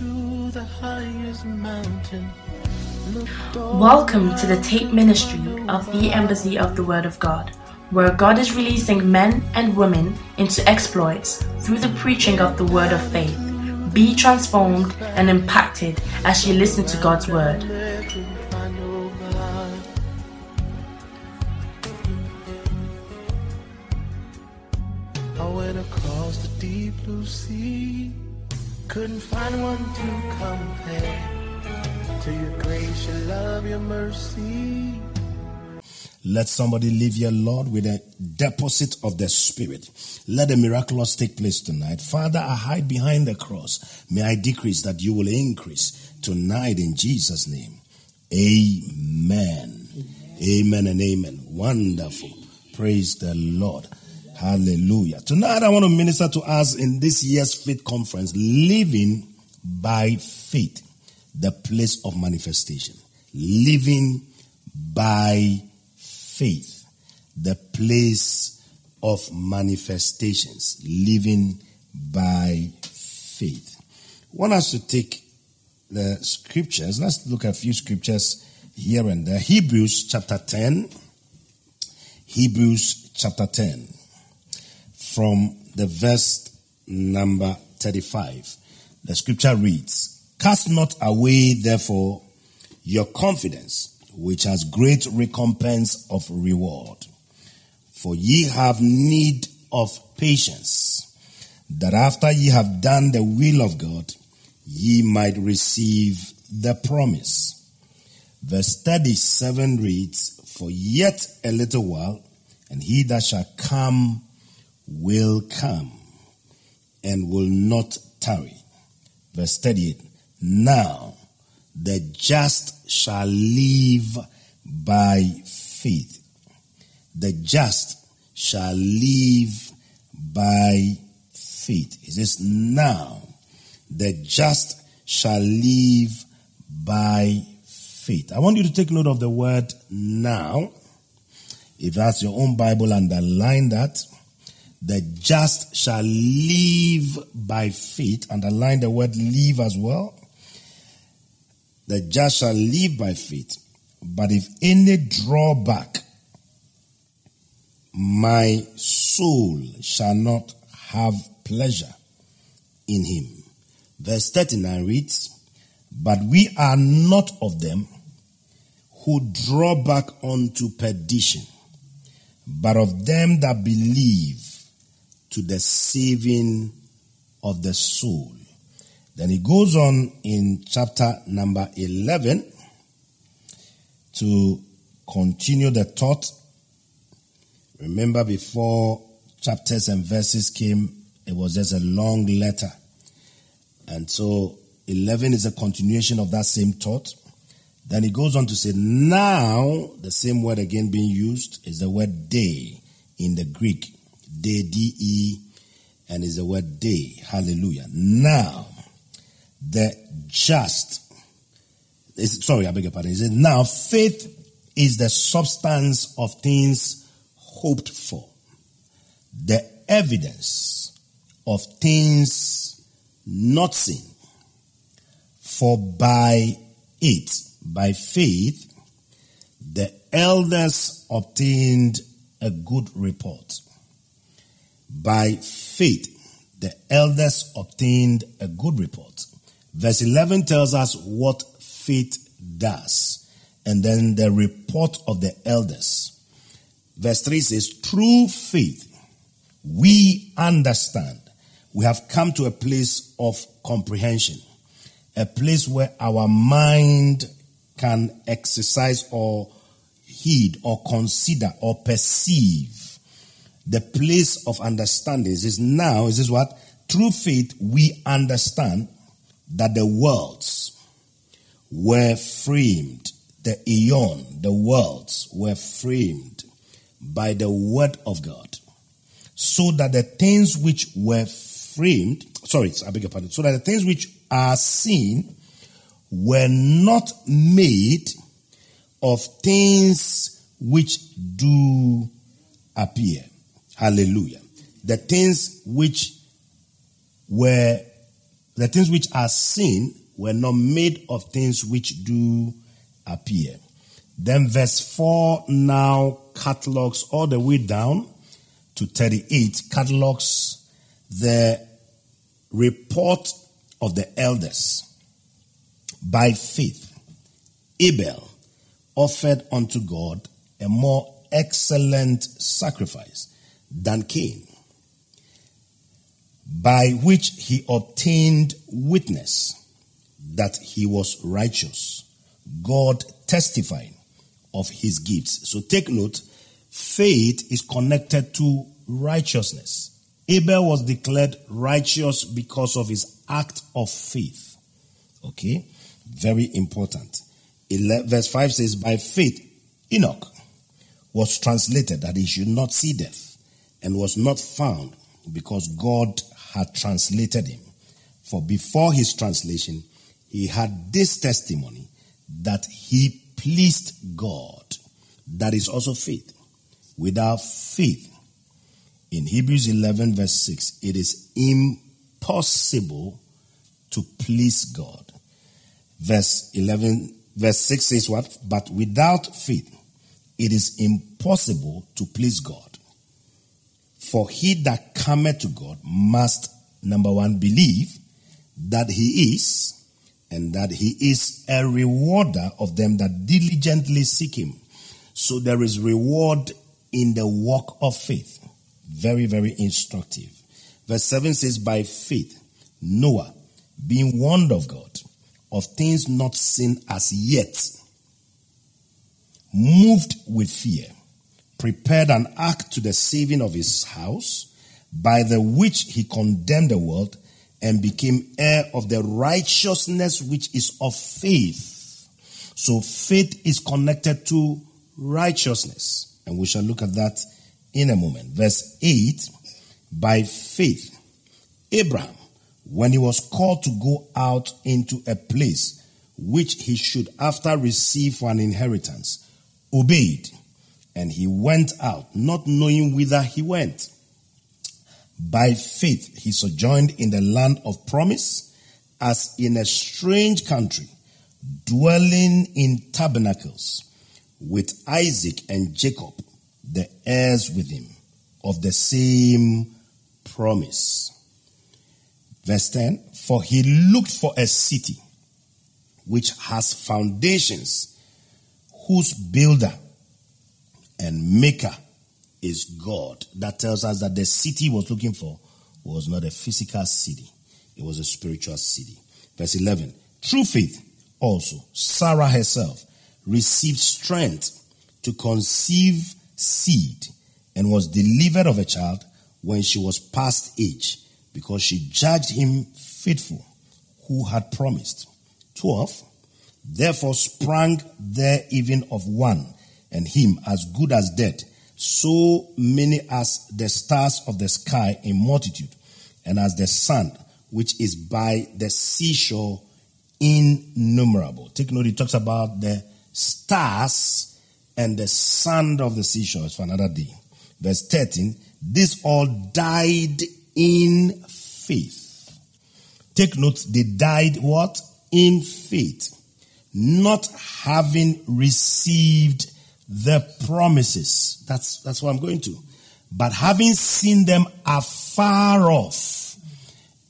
to the highest mountain. Welcome to the Tape Ministry of the Embassy of the Word of God, where God is releasing men and women into exploits through the preaching of the Word of faith. Be transformed and impacted as you listen to God's Word. Find one to compare to your grace, your love, your mercy. Let somebody leave here, Lord, with a deposit of the Spirit. Let the miraculous take place tonight. Father, I hide behind the cross. May I decrease that you will increase tonight in Jesus' name. Amen. Amen and amen. Wonderful. Praise the Lord. Hallelujah. Tonight I want to minister to us in this year's faith conference, living by faith, the place of manifestation. Living by faith, the place of manifestations, living by faith. I want us to take the scriptures. Let's look at a few scriptures here and there. Hebrews chapter 10. Hebrews chapter 10 from the verse number 35. The scripture reads, Cast not away, therefore, your confidence, which has great recompense of reward. For ye have need of patience, that after ye have done the will of God, ye might receive the promise. Verse 37 reads, For yet a little while, and he that shall come will come and will not tarry. Verse 38 Now the just shall live by faith. The just shall live by faith. It says, Now the just shall live by faith. I want you to take note of the word now. If that's your own Bible, underline that. The just shall live by faith. Underline the word live as well. The just shall live by faith. But if any draw back, my soul shall not have pleasure in him. Verse 39 reads, But we are not of them who draw back unto perdition, but of them that believe to the saving of the soul. Then he goes on in chapter number 11 to continue the thought. Remember, before chapters and verses came, it was just a long letter. And so 11 is a continuation of that same thought. Then he goes on to say, now, the same word again being used is the word day in the Greek. Day, D-E, and is the word day. Hallelujah. Now, the just, sorry, I beg your pardon. He says, now faith is the substance of things hoped for, the evidence of things not seen. For by it, by faith, the elders obtained a good report. By faith, the elders obtained a good report. Verse 11 tells us what faith does, and then the report of the elders. Verse 3 says, Through faith, we understand. We have come to a place of comprehension, a place where our mind can exercise or heed or consider or perceive the place of understanding. Is now is this what? Through faith we understand that the worlds were framed the eon the worlds were framed by the word of god so that the things which were framed sorry i beg your pardon so that the things which are seen were not made of things which do appear Hallelujah. The things which were the things which are seen were not made of things which do appear. Then verse 4 now catalogs all the way down to 38, catalogs the report of the elders. By faith, Abel offered unto God a more excellent sacrifice than Cain, by which he obtained witness that he was righteous, God testifying of his gifts. So take note, faith is connected to righteousness. Abel was declared righteous because of his act of faith. Okay? Very important. verse 5 says, By faith, Enoch was translated that he should not see death and was not found because God had translated him. For before his translation, he had this testimony that he pleased God. That is also faith. Without faith, in Hebrews 11, verse 6, it is impossible to please God. Verse 11, verse 6 says what? But without faith, it is impossible to please God. For he that cometh to God must, number one, believe that he is, and that he is a rewarder of them that diligently seek him. So there is reward in the walk of faith. Very, very instructive. Verse 7 says, By faith, Noah, being warned of God, of things not seen as yet, moved with fear, prepared an act to the saving of his house, by the which he condemned the world and became heir of the righteousness which is of faith. So faith is connected to righteousness. And we shall look at that in a moment. Verse 8 By faith, Abraham, when he was called to go out into a place which he should after receive for an inheritance, obeyed, and he went out, not knowing whither he went. By faith, he sojourned in the land of promise, as in a strange country, dwelling in tabernacles with Isaac and Jacob the heirs with him of the same promise. Verse 10 For he looked for a city which has foundations, whose builder and maker is God. That tells us that the city he was looking for was not a physical city, it was a spiritual city. Verse 11 Through faith also, Sarah herself received strength to conceive seed and was delivered of a child when she was past age because she judged him faithful who had promised. 12. Therefore sprang there even of one and him as good as dead, so many as the stars of the sky in multitude, and as the sand which is by the seashore innumerable. Take note, he talks about the stars and the sand of the seashores for another day. Verse 13, this all died in faith. Take note, they died what? In faith. Not having received the promises. That's, that's what I'm going to. But having seen them afar off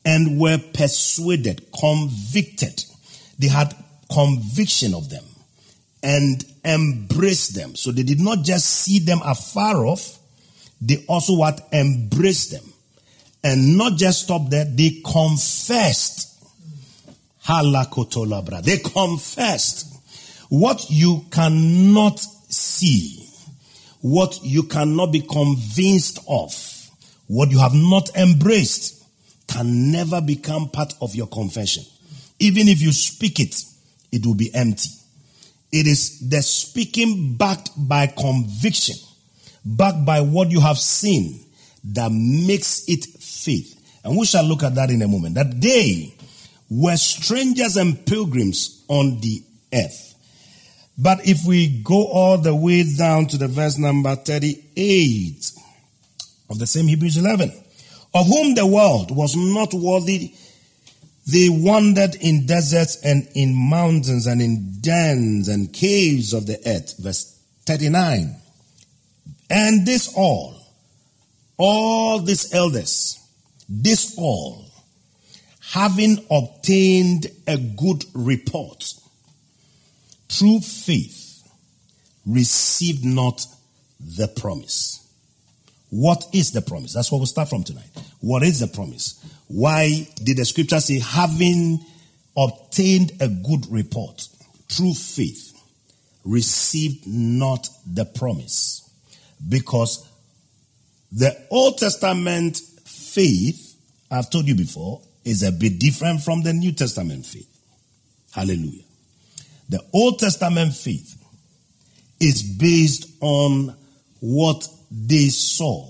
and were persuaded, convicted. They had conviction of them and embrace them. So they did not just see them afar off, they also what embraced them. And not just stop there, they confessed. Halakotolabra. They confessed what you cannot see, what you cannot be convinced of, what you have not embraced can never become part of your confession. Even if you speak it, it will be empty. It is the speaking backed by conviction, backed by what you have seen that makes it faith. And we shall look at that in a moment. That they were strangers and pilgrims on the earth. But if we go all the way down to the verse number 38 of the same Hebrews 11, of whom the world was not worthy They wandered in deserts and in mountains and in dens and caves of the earth. Verse 39. And this all, all these elders, this all, having obtained a good report through faith, received not the promise. What is the promise? That's what we'll start from tonight. What is the promise? Why did the scripture say, having obtained a good report through faith, received not the promise? Because the Old Testament faith, I've told you before, is a bit different from the New Testament faith. Hallelujah. The Old Testament faith is based on what they saw,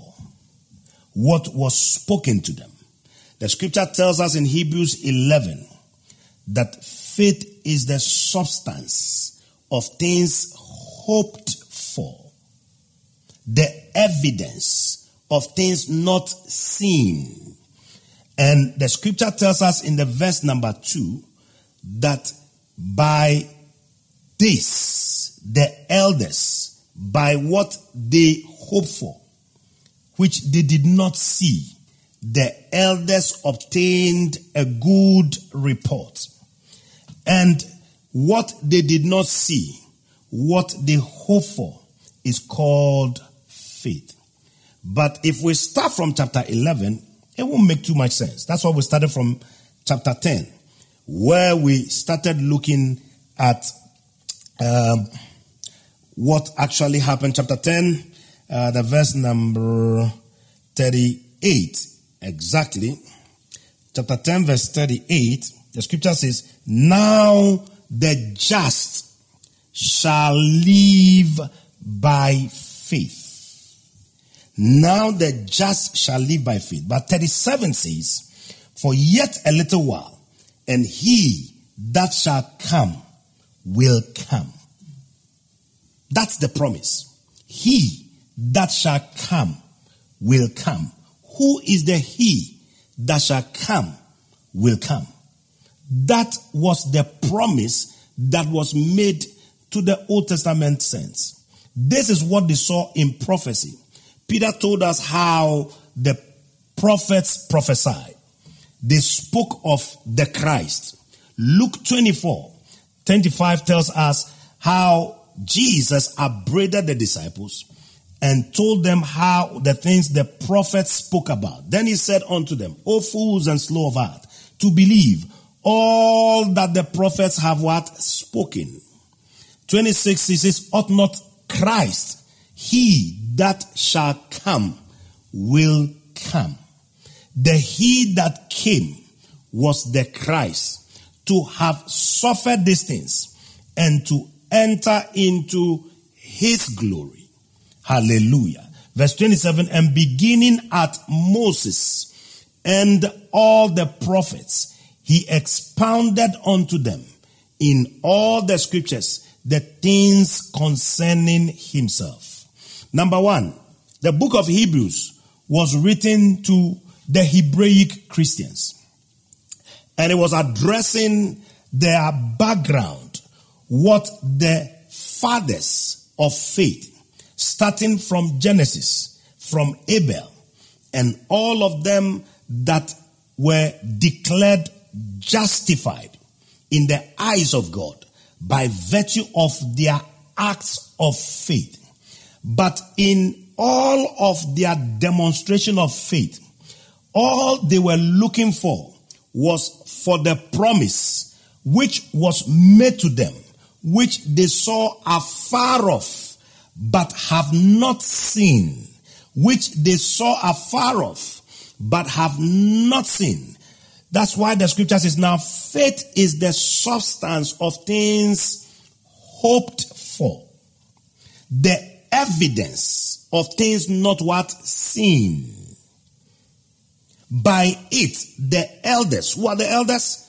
what was spoken to them. The scripture tells us in Hebrews 11 that faith is the substance of things hoped for, the evidence of things not seen. And the scripture tells us in the verse number two that by this, the elders, by what they hope for, which they did not see, the elders obtained a good report. And what they did not see, what they hope for, is called faith. But if we start from chapter 11, it won't make too much sense. That's why we started from chapter 10, where we started looking at um, what actually happened. Chapter 10, uh, the verse number 38 exactly. Chapter 10, verse 38, the scripture says, Now the just shall live by faith. Now the just shall live by faith. But 37 says, For yet a little while, and he that shall come will come. That's the promise. He that shall come will come. Who is the he that shall come will come? That was the promise that was made to the Old Testament saints. This is what they saw in prophecy. Peter told us how the prophets prophesied. They spoke of the Christ. Luke 24, 25 tells us how Jesus upbraided the disciples and told them how the things the prophets spoke about. Then he said unto them, O fools and slow of heart, to believe all that the prophets have what spoken. 26 he says, ought not Christ, he that shall come, will come. The he that came was the Christ to have suffered these things and to enter into his glory. Hallelujah. Verse 27 and beginning at Moses and all the prophets, he expounded unto them in all the scriptures the things concerning himself. Number one, the book of Hebrews was written to the Hebraic Christians and it was addressing their background, what the fathers of faith, starting from Genesis, from Abel, and all of them that were declared justified in the eyes of God by virtue of their acts of faith. But in all of their demonstration of faith, all they were looking for was for the promise which was made to them, which they saw afar off, but have not seen, which they saw afar off, but have not seen. That's why the scripture says now faith is the substance of things hoped for. The evidence of things not what seen. By it, the elders, who are the elders?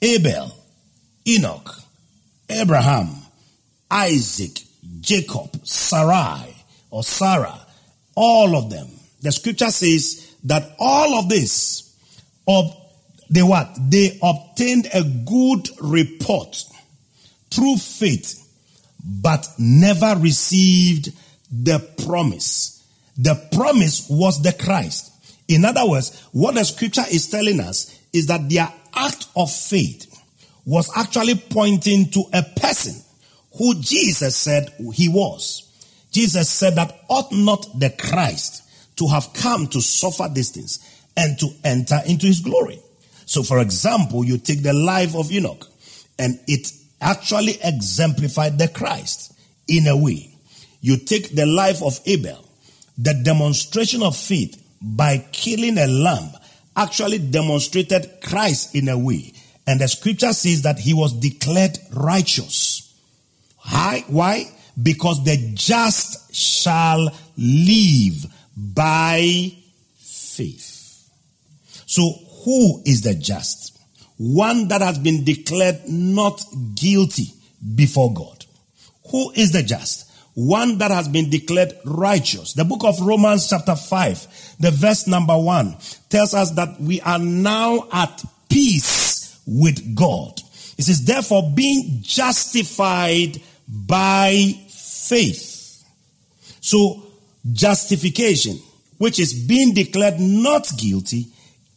Abel, Enoch, Abraham, Isaac, Jacob, Sarai, or Sarah, all of them. The scripture says that all of this, of they what? They obtained a good report through faith, but never received the promise. The promise was the Christ. In other words, what the scripture is telling us is that their act of faith was actually pointing to a person who Jesus said he was. Jesus said that ought not the Christ to have come to suffer these things and to enter into his glory. So, for example, you take the life of Enoch, and it actually exemplified the Christ in a way. You take the life of Abel, the demonstration of faith by killing a lamb actually demonstrated Christ in a way. And the scripture says that he was declared righteous. Why? Because the just shall live by faith. So, who is the just? One that has been declared not guilty before God. Who is the just? One that has been declared righteous. The book of Romans, chapter 5, the verse number 1 tells us that we are now at peace with God. It says, therefore, being justified by faith. So, justification, which is being declared not guilty,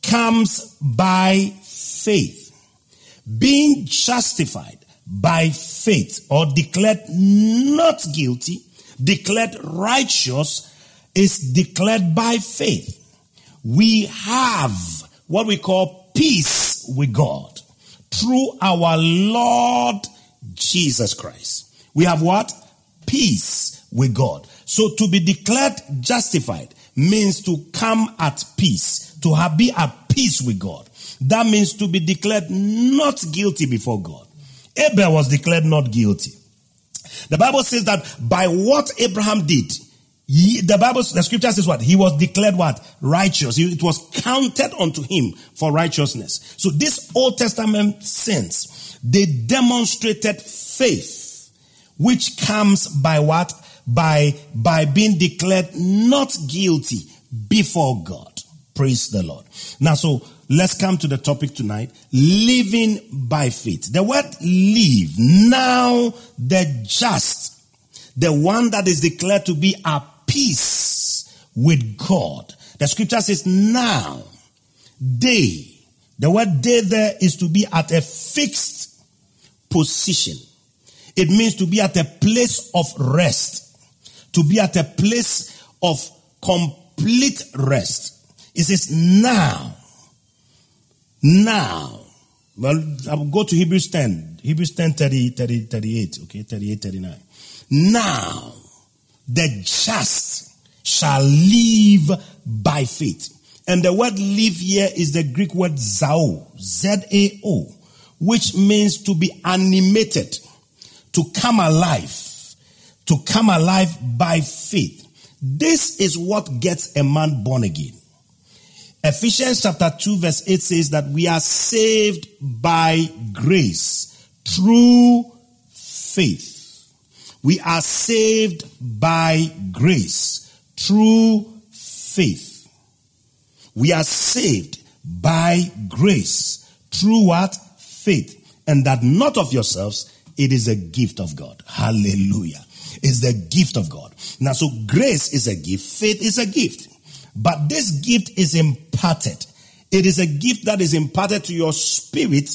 comes by faith. Being justified by faith or declared not guilty, declared righteous, is declared by faith. We have what we call peace with God through our Lord Jesus Christ. We have what? Peace with God. So to be declared justified means to come at peace, to have, be at peace with God. That means to be declared not guilty before God. Abel was declared not guilty. The Bible says that by what Abraham did, he, the Bible, the scripture says what? He was declared what? Righteous. It was counted unto him for righteousness. So this Old Testament saints, they demonstrated faith, which comes by what? By, by being declared not guilty before God. Praise the Lord. Now, so let's come to the topic tonight. Living by faith. The word live. Now the just, the one that is declared to be at peace with God. The scripture says now they, the word day there is to be at a fixed position. It means to be at a place of rest, to be at a place of complete rest. It says now. Now. Well, I'll go to Hebrews 10. Hebrews 10, 30, 30, 38. Okay, 38, 39. Now, the just shall live by faith. And the word live here is the Greek word zao, Z-A-O, which means to be animated, to come alive, to come alive by faith. This is what gets a man born again. Ephesians chapter 2 verse 8 says that we are saved by grace through faith. We are saved by grace through faith. We are saved by grace through what? Faith. And that not of yourselves, it is a gift of God. Hallelujah. It's the gift of God. Now, so grace is a gift, faith is a gift. But this gift is imparted. It is a gift that is imparted to your spirit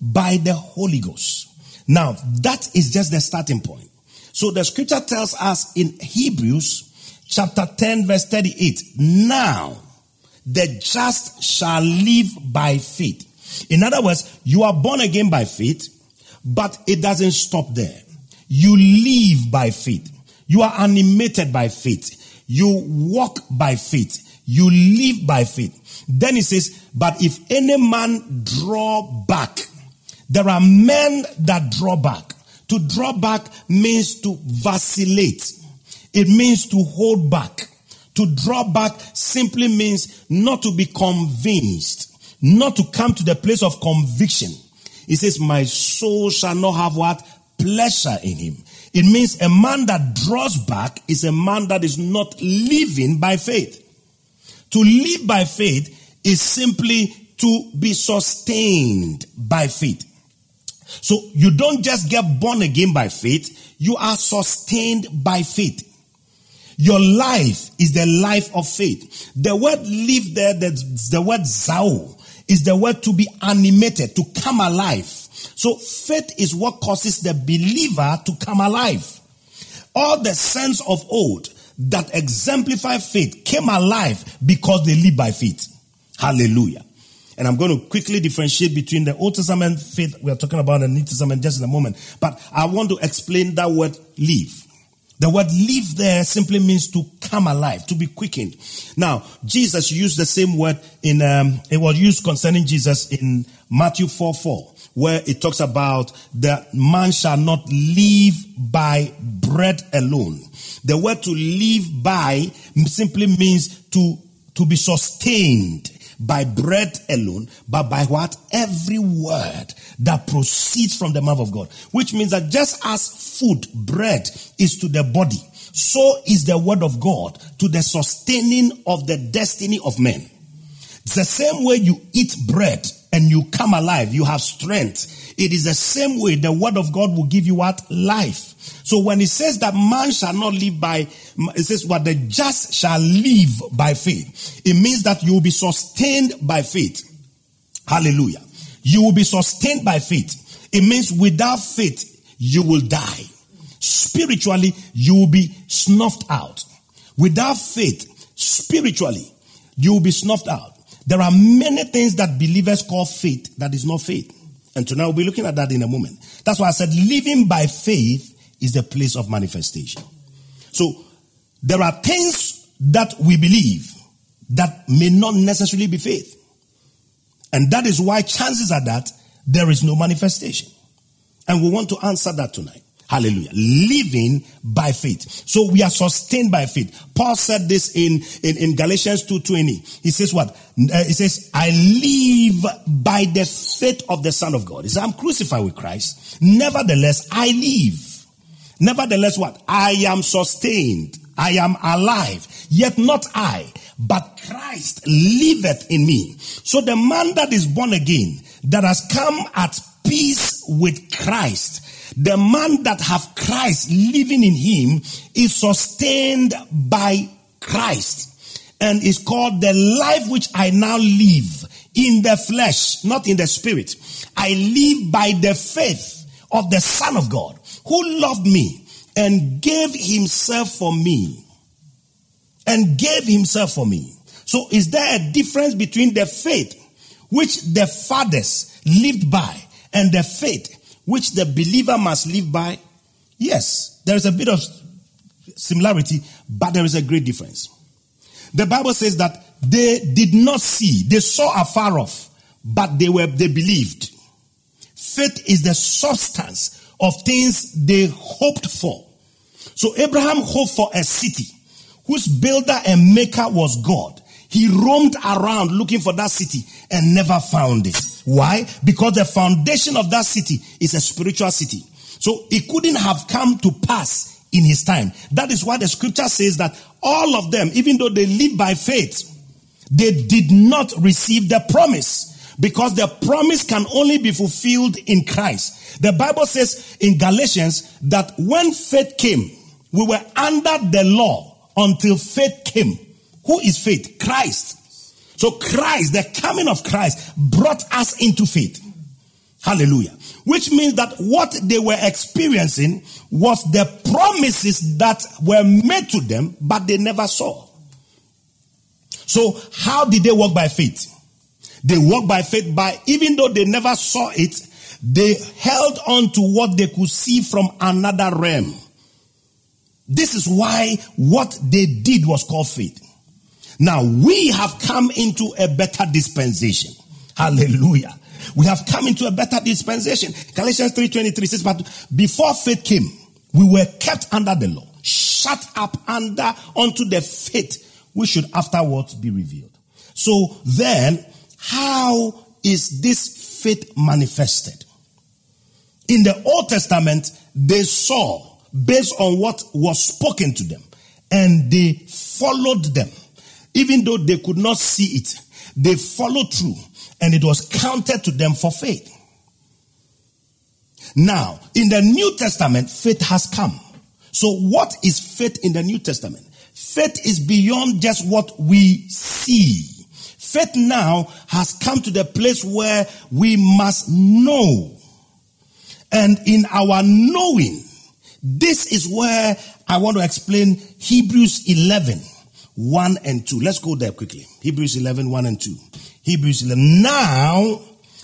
by the Holy Ghost. Now, that is just the starting point. So the scripture tells us in Hebrews chapter 10 verse 38, now the just shall live by faith. In other words, you are born again by faith, but it doesn't stop there. You live by faith. You are animated by faith. You walk by faith. You live by faith. Then he says, but if any man draw back, there are men that draw back. To draw back means to vacillate. It means to hold back. To draw back simply means not to be convinced, not to come to the place of conviction. He says, my soul shall not have what? Pleasure in him. It means a man that draws back is a man that is not living by faith. To live by faith is simply to be sustained by faith. So you don't just get born again by faith, you are sustained by faith. Your life is the life of faith. The word live there, that's the word zao, is the word to be animated, to come alive. So faith is what causes the believer to come alive. All the saints of old that exemplify faith came alive because they live by faith. Hallelujah. And I'm going to quickly differentiate between the Old Testament faith we are talking about and the New Testament just in a moment. But I want to explain that word live. The word live there simply means to come alive, to be quickened. Now, Jesus used the same word in, um, it was used concerning Jesus in Matthew 4 4, where it talks about that man shall not live by bread alone. The word to live by simply means to, to be sustained by bread alone, but by what? Every word that proceeds from the mouth of God. Which means that just as food, bread, is to the body, so is the word of God to the sustaining of the destiny of men. The same way you eat bread and you come alive, you have strength. It is the same way the word of God will give you what? Life. So when it says that man shall not live by, it says what the just shall live by faith. It means that you will be sustained by faith. Hallelujah. You will be sustained by faith. It means without faith, you will die. Spiritually, you will be snuffed out. Without faith, spiritually, you will be snuffed out. There are many things that believers call faith that is not faith. And tonight we'll be looking at that in a moment. That's why I said living by faith is the place of manifestation. So there are things that we believe that may not necessarily be faith. And that is why chances are that there is no manifestation. And we want to answer that tonight. Hallelujah. Living by faith. So we are sustained by faith. Paul said this in, in, in Galatians 2.20. He says what? Uh, he says, I live by the faith of the Son of God. He says, I'm crucified with Christ. Nevertheless, I live. Nevertheless, what? I am sustained. I am alive. Yet not I, but Christ liveth in me. So the man that is born again, that has come at peace with Christ, the man that have Christ living in him is sustained by Christ and is called the life which I now live in the flesh, not in the spirit. I live by the faith of the Son of God who loved me and gave himself for me. And gave himself for me. So is there a difference between the faith which the fathers lived by and the faith which the believer must live by? Yes, there is a bit of similarity, but there is a great difference. The Bible says that they did not see, they saw afar off, but they were they believed. Faith is the substance of things they hoped for. So Abraham hoped for a city whose builder and maker was God. He roamed around looking for that city and never found it. Why? Because the foundation of that city is a spiritual city. So it couldn't have come to pass in his time. That is why the scripture says that all of them, even though they live by faith, they did not receive the promise because the promise can only be fulfilled in Christ. The Bible says in Galatians that when faith came, we were under the law until faith came. Who is faith? Christ. So Christ, the coming of Christ brought us into faith. Hallelujah. Which means that what they were experiencing was the promises that were made to them, but they never saw. So how did they walk by faith? They walked by faith by, even though they never saw it, they held on to what they could see from another realm. This is why what they did was called faith. Now we have come into a better dispensation. Hallelujah. We have come into a better dispensation. Galatians 3:23 says, But before faith came, we were kept under the law, shut up under unto the faith which should afterwards be revealed. So then how is this faith manifested? In the Old Testament, they saw based on what was spoken to them and they followed them, even though they could not see it. They followed through and it was counted to them for faith. Now, in the New Testament, faith has come. So what is faith in the New Testament? Faith is beyond just what we see. Faith now has come to the place where we must know. And in our knowing, this is where I want to explain Hebrews 11, 1 and 2. Let's go there quickly. Hebrews 11, 1 and 2. Hebrews 11. Now,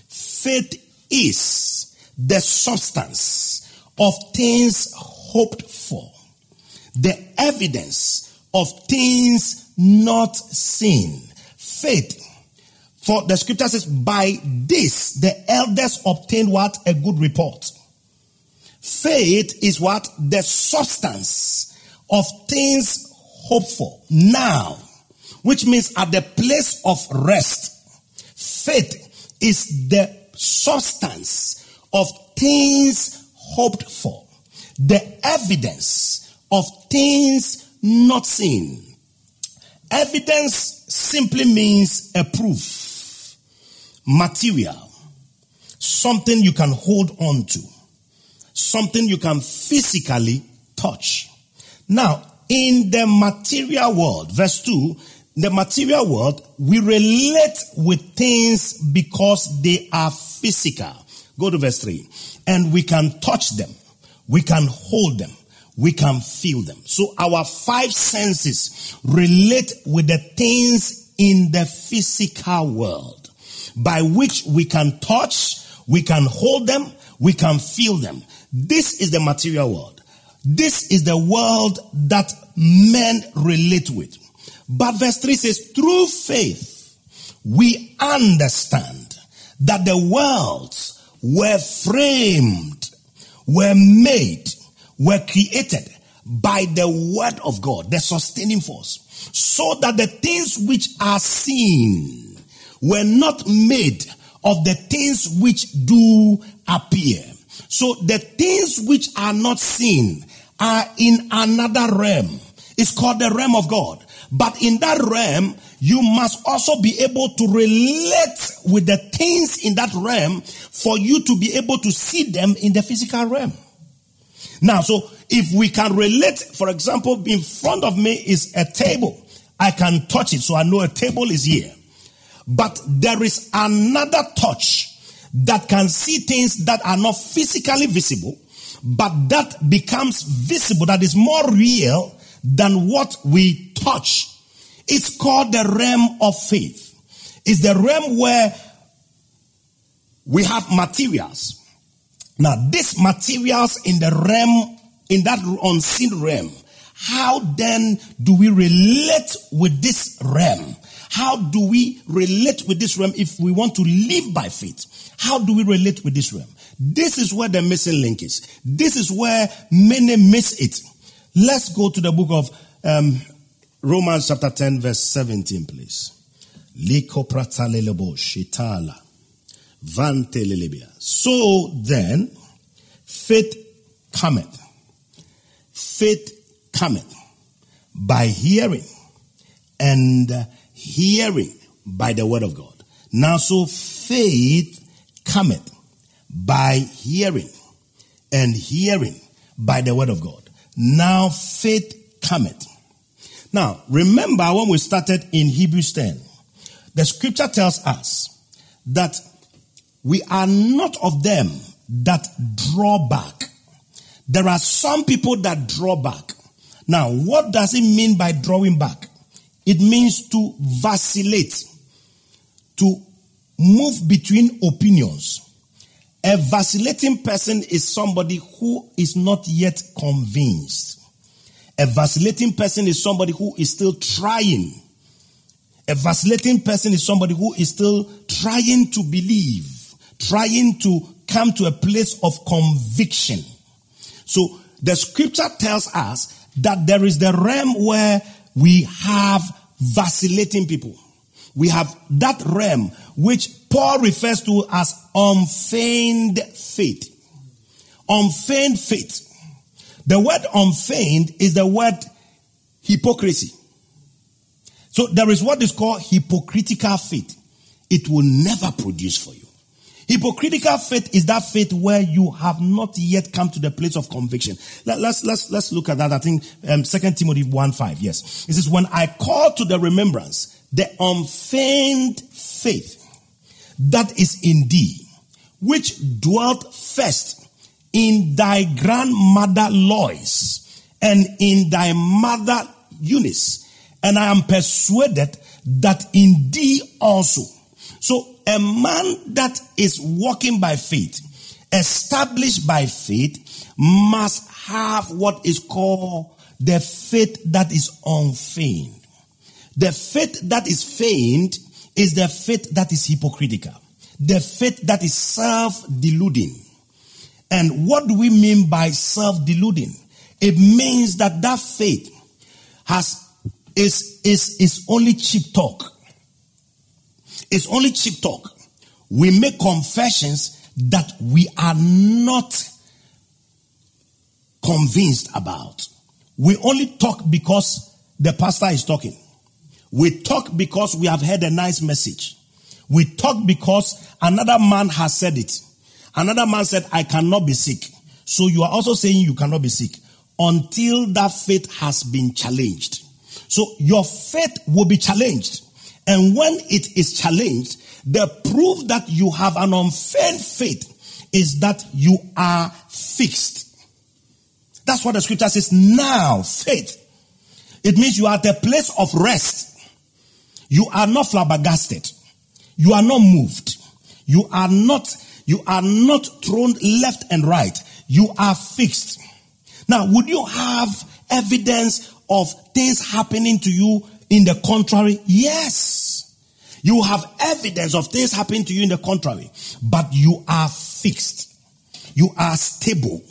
faith is the substance of things hoped for, the evidence of things not seen. Faith. For the scripture says, by this the elders obtained what? A good report. Faith is what? The substance of things hoped for. Now, which means at the place of rest. Faith is the substance of things hoped for, the evidence of things not seen. Evidence simply means a proof, material, something you can hold on to something you can physically touch. Now, in the material world, verse 2, the material world, we relate with things because they are physical. Go to verse 3. And we can touch them, we can hold them, we can feel them. So our five senses relate with the things in the physical world by which we can touch, we can hold them, we can feel them. This is the material world. This is the world that men relate with. But verse 3 says, through faith, we understand that the worlds were framed, were made, were created by the word of God, the sustaining force, so that the things which are seen were not made of the things which do appear. So the things which are not seen are in another realm. It's called the realm of God. But in that realm, you must also be able to relate with the things in that realm for you to be able to see them in the physical realm. Now, so if we can relate, for example, in front of me is a table. I can touch it, so I know a table is here. But there is another touch that can see things that are not physically visible, but that becomes visible, that is more real than what we touch. It's called the realm of faith. It's the realm where we have materials. Now, these materials in the realm, in that unseen realm, how then do we relate with this realm? How do we relate with this realm if we want to live by faith? How do we relate with this realm? This is where the missing link is. This is where many miss it. Let's go to the book of um, Romans chapter 10 verse 17 please. So then, faith cometh. Faith cometh by hearing and hearing by the word of God. Now, so faith cometh by hearing, and hearing by the word of God. Now, faith cometh. Now, remember when we started in Hebrews 10, the scripture tells us that we are not of them that draw back. There are some people that draw back. Now, what does it mean by drawing back? It means to vacillate, to move between opinions. A vacillating person is somebody who is not yet convinced. A vacillating person is somebody who is still trying. A vacillating person is somebody who is still trying to believe, trying to come to a place of conviction. So the scripture tells us that there is the realm where we have vacillating people. We have that realm which Paul refers to as unfeigned faith. Unfeigned faith. The word unfeigned is the word hypocrisy. So there is what is called hypocritical faith. It will never produce for you. Hypocritical faith is that faith where you have not yet come to the place of conviction. Let, us let's let's look at that. I think um, Second Timothy one five. Yes, it says, "When I call to the remembrance the unfeigned faith that is in thee, which dwelt first in thy grandmother Lois and in thy mother Eunice, and I am persuaded that in thee also." So a man that is walking by faith, established by faith, must have what is called the faith that is unfeigned. The faith that is feigned is the faith that is hypocritical, the faith that is self deluding. And what do we mean by self deluding? It means that that faith has is, is, is only cheap talk. It's only cheap talk. We make confessions that we are not convinced about. We only talk because the pastor is talking. We talk because we have heard a nice message. We talk because another man has said it. Another man said, I cannot be sick. So you are also saying you cannot be sick until that faith has been challenged. So your faith will be challenged. And when it is challenged, the proof that you have an unfeigned faith is that you are fixed. That's what the scripture says. Now, faith. It means you are at a place of rest. You are not flabbergasted. You are not moved. You are not, you are not thrown left and right. You are fixed. Now, would you have evidence of things happening to you in the contrary? Yes. You have evidence of things happening to you in the contrary, but you are fixed. You are stable.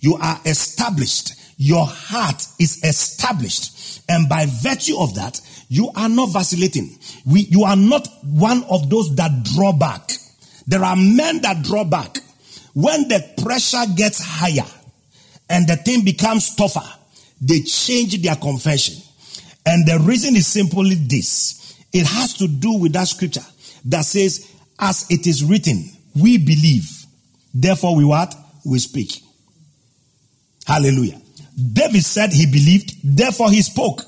You are established. Your heart is established. And by virtue of that, you are not vacillating. We, you are not one of those that draw back. There are men that draw back. When the pressure gets higher and the thing becomes tougher, they change their confession. And the reason is simply this. It has to do with that scripture that says, as it is written, we believe. Therefore we what? We speak. Hallelujah. David said he believed, therefore he spoke.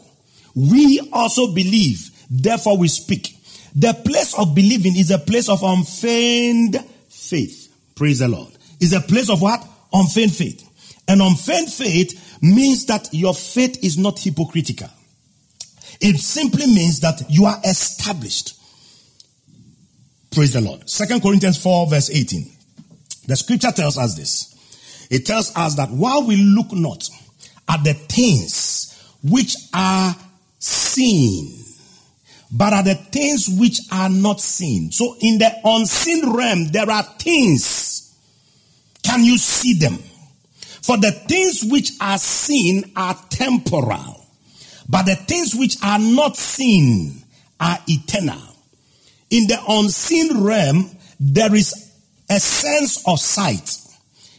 We also believe, therefore we speak. The place of believing is a place of unfeigned faith. Praise the Lord. Is a place of what? Unfeigned faith. And unfeigned faith means that your faith is not hypocritical. It simply means that you are established. Praise the Lord. Second Corinthians 4 verse 18. The scripture tells us this. It tells us that while we look not at the things which are seen, but are the things which are not seen. So in the unseen realm, there are things. Can you see them? For the things which are seen are temporal but the things which are not seen are eternal. In the unseen realm, there is a sense of sight.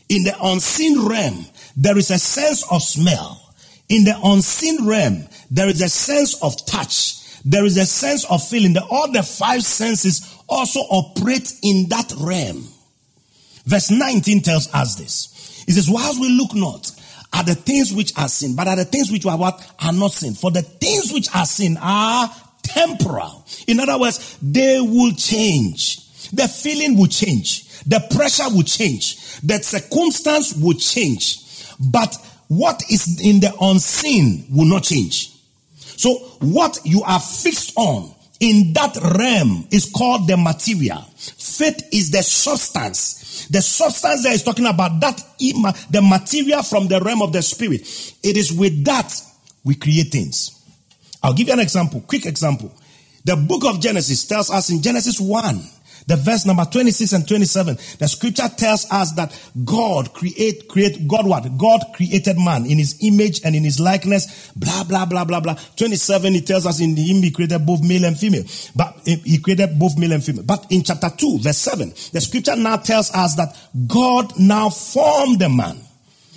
In the unseen realm, there is a sense of smell. In the unseen realm, there is a sense of touch. There is a sense of feeling. that all the five senses also operate in that realm. Verse 19 tells us this. It says, whilst we look not are the things which are seen, but are the things which are what are not seen. For the things which are seen are temporal. In other words, they will change. The feeling will change. The pressure will change. The circumstance will change. But what is in the unseen will not change. So what you are fixed on in that realm is called the material. Faith is the substance the substance there is talking about that the material from the realm of the spirit. It is with that we create things. I'll give you an example, quick example. The book of Genesis tells us in Genesis 1 the verse number 26 and 27, the scripture tells us that God create, create, God what? God created man in his image and in his likeness, blah, blah, blah, blah, blah. 27, he tells us in him he created both male and female, but he created both male and female. But in chapter 2, verse 7, the scripture now tells us that God now formed the man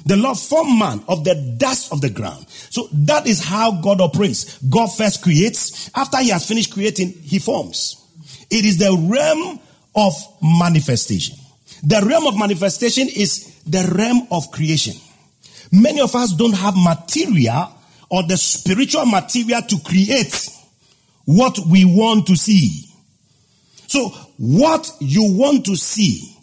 The Lord formed man of the dust of the ground. So that is how God operates. God first creates. After he has finished creating, he forms. It is the realm of manifestation. The realm of manifestation is the realm of creation. Many of us don't have material or the spiritual material to create what we want to see. So, what you want to see,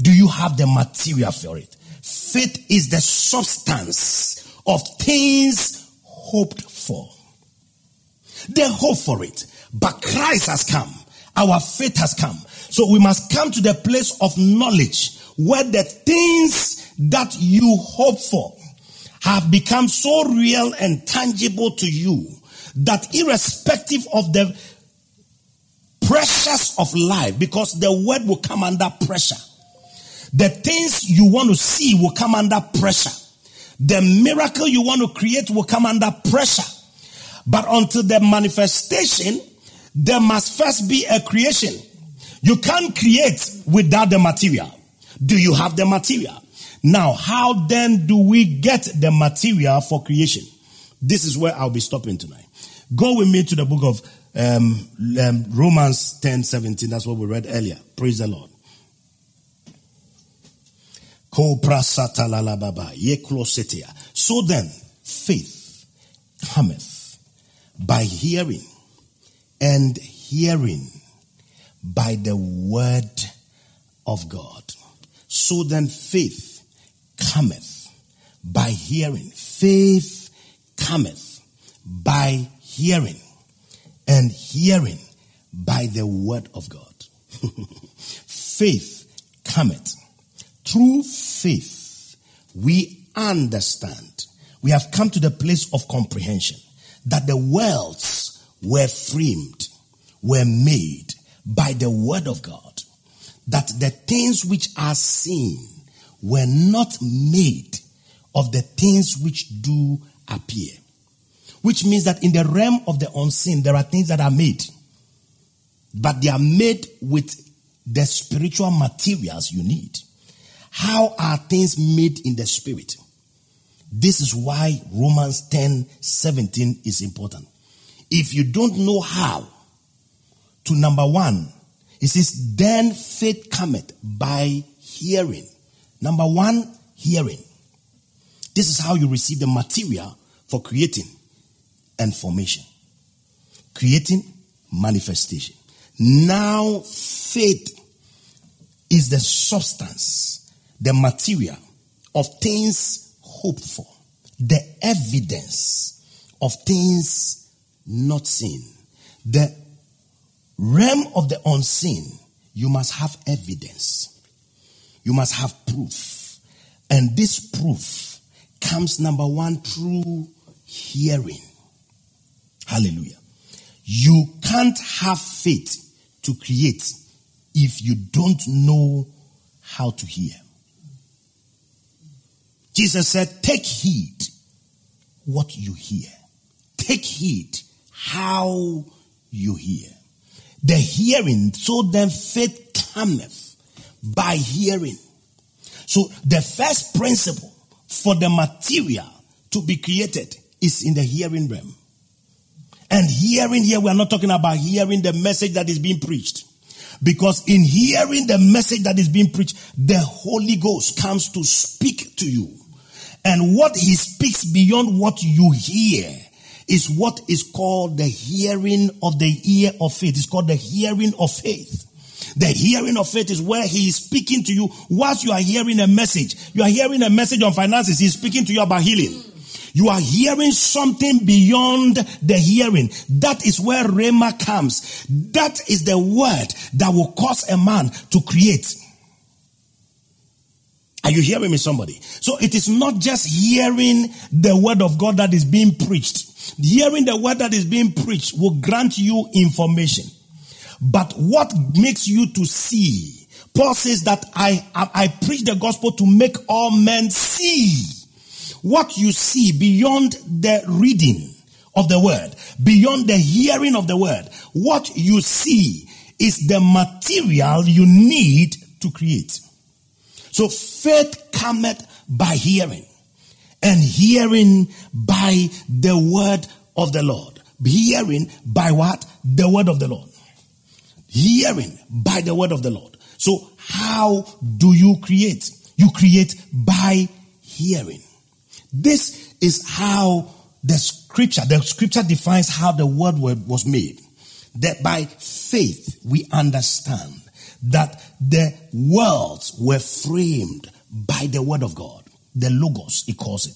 do you have the material for it? Faith is the substance of things hoped for. They hope for it, but Christ has come. Our faith has come. So we must come to the place of knowledge where the things that you hope for have become so real and tangible to you that irrespective of the pressures of life, because the word will come under pressure, the things you want to see will come under pressure. The miracle you want to create will come under pressure. But until the manifestation, there must first be a creation. You can't create without the material. Do you have the material? Now, how then do we get the material for creation? This is where I'll be stopping tonight. Go with me to the book of um, um, Romans 10 17. That's what we read earlier. Praise the Lord. So then, faith cometh by hearing, and hearing by the word of God. So then, faith cometh by hearing. Faith cometh by hearing, and hearing by the word of God. faith cometh. Through faith, we understand. We have come to the place of comprehension that the worlds were framed, were made by the word of God. That the things which are seen were not made of the things which do appear. Which means that in the realm of the unseen, there are things that are made, but they are made with the spiritual materials you need. How are things made in the spirit? This is why Romans 10 17 is important. If you don't know how, to number one, it says, Then faith cometh by hearing Number one, hearing. This is how you receive the material for creating and formation. Creating manifestation. Now, faith is the substance, the material of things hoped for, the evidence of things not seen. The realm of the unseen, you must have evidence. You must have proof. And this proof comes number one through hearing. Hallelujah. You can't have faith to create if you don't know how to hear. Jesus said, Take heed what you hear. Take heed how you hear. The hearing, so then faith cometh by hearing. So the first principle for the material to be created is in the hearing realm. And hearing here, we are not talking about hearing the message that is being preached. Because in hearing the message that is being preached, the Holy Ghost comes to speak to you. And what he speaks beyond what you hear is what is called the hearing of the ear of faith. It's called the hearing of faith. The hearing of faith is where he is speaking to you whilst you are hearing a message. You are hearing a message on finances. He's speaking to you about healing. You are hearing something beyond the hearing. That is where Rhema comes. That is the word that will cause a man to create. Are you hearing me, somebody? So it is not just hearing the word of God that is being preached. Hearing the word that is being preached will grant you information. But what makes you to see? Paul says that I, I, I preach the gospel to make all men see what you see beyond the reading of the word, beyond the hearing of the word. What you see is the material you need to create. So faith cometh by hearing. and hearing by the word of the Lord. Hearing by what? The word of the Lord. Hearing by the word of the Lord. So, how do you create? You create by hearing. This is how the scripture, the scripture defines how the word was made. That by faith we understand that the worlds were framed by the word of God. The logos, he calls it.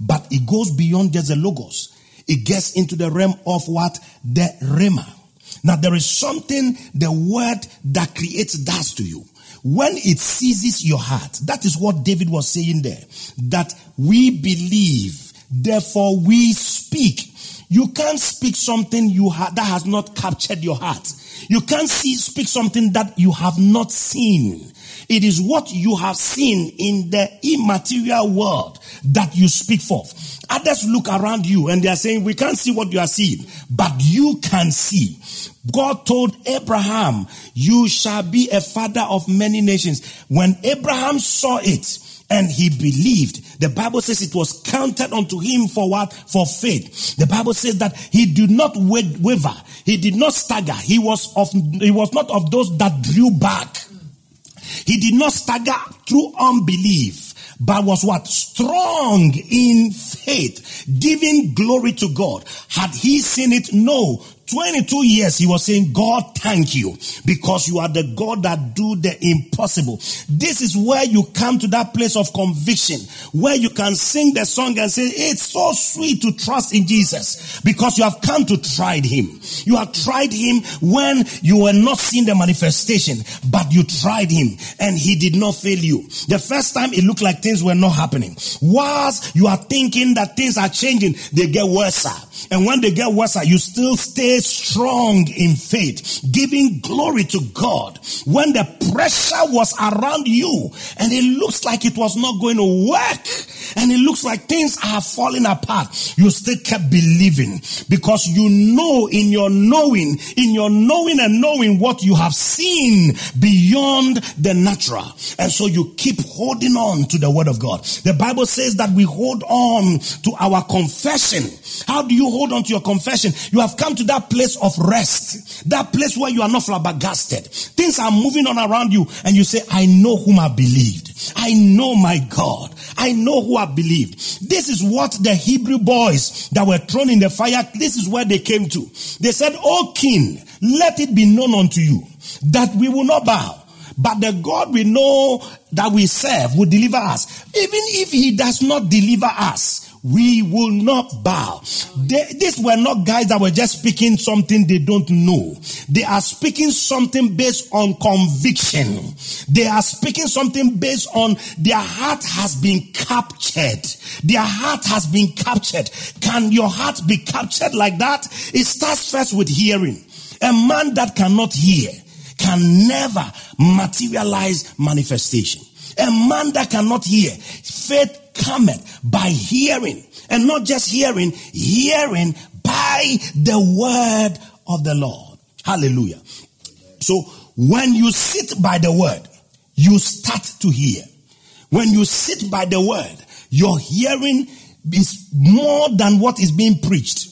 But it goes beyond just the logos. It gets into the realm of what? The rhema. Now there is something the word that creates does to you. When it seizes your heart, that is what David was saying there. That we believe, therefore we speak. You can't speak something you ha- that has not captured your heart. You can't see, speak something that you have not seen. It is what you have seen in the immaterial world that you speak forth. Others look around you and they are saying, we can't see what you are seeing, but you can see. God told Abraham, you shall be a father of many nations. When Abraham saw it, and he believed. The Bible says it was counted unto him for what? For faith. The Bible says that he did not waver. He did not stagger. He was of, he was not of those that drew back. He did not stagger through unbelief but was what? Strong in faith, giving glory to God. Had he seen it? No. 22 years he was saying, God, thank you because you are the God that do the impossible. This is where you come to that place of conviction where you can sing the song and say, it's so sweet to trust in Jesus because you have come to try him. You have tried him when you were not seeing the manifestation, but you tried him and he did not fail you. The first time it looked like things were not happening. Whilst you are thinking that things are changing, they get worse. And when they get worse, you still stay strong in faith, giving glory to God. When the pressure was around you and it looks like it was not going to work and it looks like things are falling apart, you still kept believing because you know in your knowing, in your knowing and knowing what you have seen beyond the natural. And so you keep holding on to the word of God. The Bible says that we hold on to our confession. How do you hold on to your confession? You have come to that place of rest, that place where you are not flabbergasted. Things are moving on around you, and you say, I know whom I believed. I know my God. I know who I believed. This is what the Hebrew boys that were thrown in the fire, this is where they came to. They said, O king, let it be known unto you that we will not bow. But the God we know that we serve will deliver us. Even if he does not deliver us, we will not bow. They, these were not guys that were just speaking something they don't know. They are speaking something based on conviction. They are speaking something based on their heart has been captured. Their heart has been captured. Can your heart be captured like that? It starts first with hearing. A man that cannot hear can never materialize manifestation. A man that cannot hear, faith cometh by hearing. And not just hearing, hearing by the word of the Lord. Hallelujah. So when you sit by the word, you start to hear. When you sit by the word, your hearing is more than what is being preached.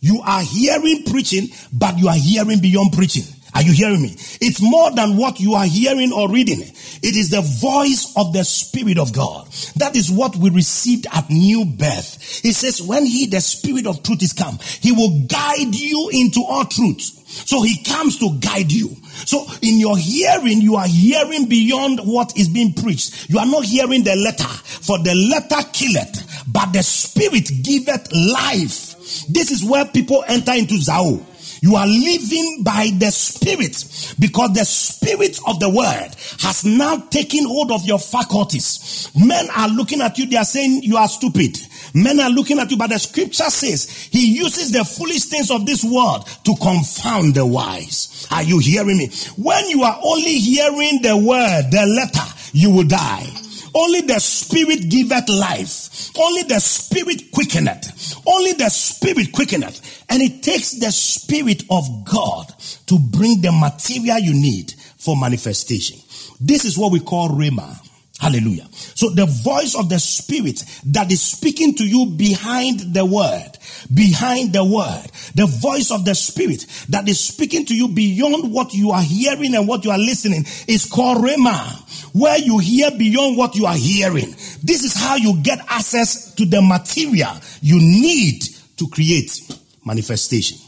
You are hearing preaching, but you are hearing beyond preaching. Are you hearing me? It's more than what you are hearing or reading. It is the voice of the Spirit of God. That is what we received at new birth. He says, when he, the Spirit of truth is come, he will guide you into all truth. So he comes to guide you. So in your hearing, you are hearing beyond what is being preached. You are not hearing the letter, for the letter killeth, but the Spirit giveth life. This is where people enter into Zao. You are living by the Spirit because the Spirit of the Word has now taken hold of your faculties. Men are looking at you, they are saying you are stupid. Men are looking at you, but the scripture says he uses the foolish things of this world to confound the wise. Are you hearing me? When you are only hearing the word, the letter, you will die. Only the spirit giveth life. Only the spirit quickeneth. Only the spirit quickeneth. And it takes the spirit of God to bring the material you need for manifestation. This is what we call Rhema. Hallelujah. So the voice of the spirit that is speaking to you behind the word, behind the word, the voice of the spirit that is speaking to you beyond what you are hearing and what you are listening is called Rhema where you hear beyond what you are hearing. This is how you get access to the material you need to create manifestation.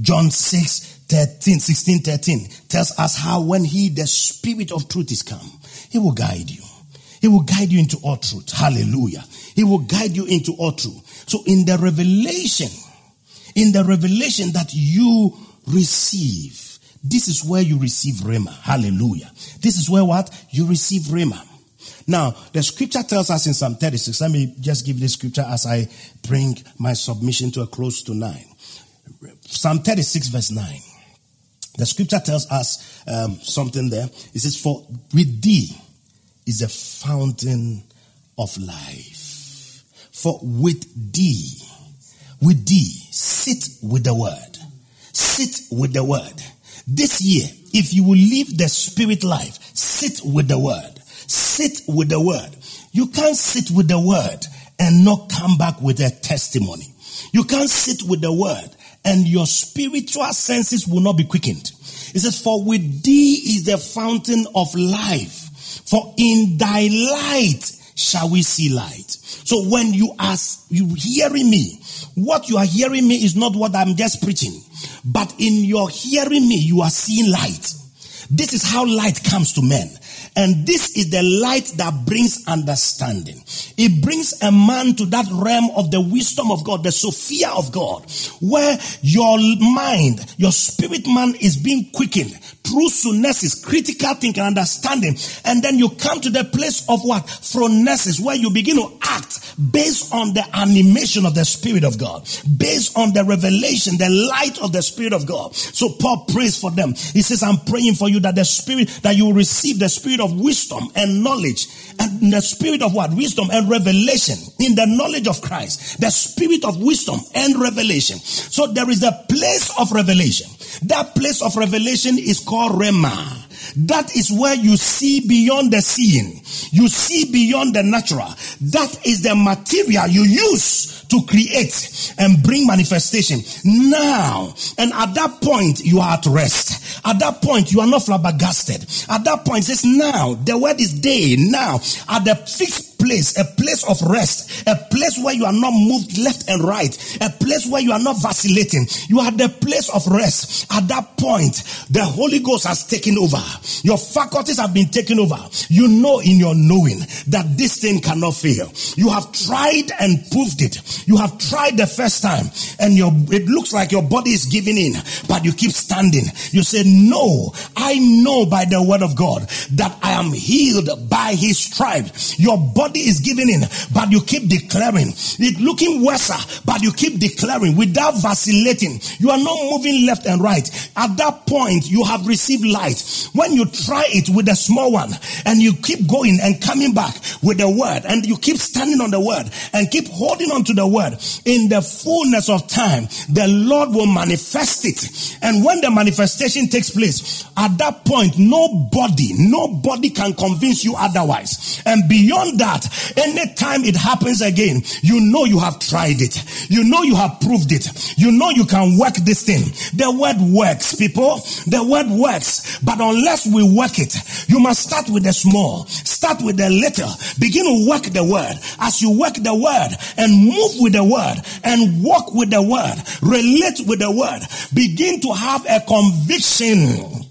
John 6, 13, 16, 13 tells us how when he, the spirit of truth is come, he will guide you. He will guide you into all truth. Hallelujah. He will guide you into all truth. So in the revelation, in the revelation that you receive, this is where you receive Rhema. Hallelujah. This is where what? You receive Rhema. Now, the scripture tells us in Psalm 36, let me just give this scripture as I bring my submission to a close to nine. Psalm 36, verse 9. The scripture tells us um, something there. It says, For with thee is a fountain of life. For with thee, with thee, sit with the word. Sit with the word. This year, if you will live the spirit life, sit with the word. Sit with the word. You can't sit with the word and not come back with a testimony. You can't sit with the word and your spiritual senses will not be quickened. It says, For with thee is the fountain of life, for in thy light shall we see light. So when you are you hearing me, what you are hearing me is not what I'm just preaching. But in your hearing me, you are seeing light. This is how light comes to men. And this is the light that brings understanding. It brings a man to that realm of the wisdom of God, the Sophia of God, where your mind, your spirit man is being quickened through sunesis, critical thinking, understanding. And then you come to the place of what? Phronesis, where you begin to act based on the animation of the Spirit of God, based on the revelation, the light of the Spirit of God. So Paul prays for them. He says, I'm praying for you that the Spirit, that you receive the Spirit of wisdom and knowledge and the Spirit of what? Wisdom and revelation in the knowledge of Christ. The Spirit of wisdom and revelation. So there is a place of revelation. That place of revelation is called Rhema. That is where you see beyond the seeing. You see beyond the natural. That is the material you use to create and bring manifestation. Now, and at that point, you are at rest. At that point, you are not flabbergasted. At that point, it says now, the word is day. Now, at the fixed place, a place of rest, a place where you are not moved left and right, a place where you are not vacillating. You are the place of rest. At that point, the Holy Ghost has taken over. Your faculties have been taken over. You know in your knowing that this thing cannot fail. You have tried and proved it. You have tried the first time and your, it looks like your body is giving in, but you keep standing. You say, no, I know by the word of God that I am healed by his stripes. Your body body is giving in, but you keep declaring. It looking worse, but you keep declaring without vacillating. You are not moving left and right. At that point, you have received light. When you try it with a small one and you keep going and coming back with the word and you keep standing on the word and keep holding on to the word in the fullness of time, the Lord will manifest it. And when the manifestation takes place, at that point, nobody, nobody can convince you otherwise. And beyond that, that anytime it happens again, you know you have tried it. You know you have proved it. You know you can work this thing. The word works, people. The word works. But unless we work it, you must start with the small. Start with the little. Begin to work the word. As you work the word and move with the word and walk with the word, relate with the word, begin to have a conviction.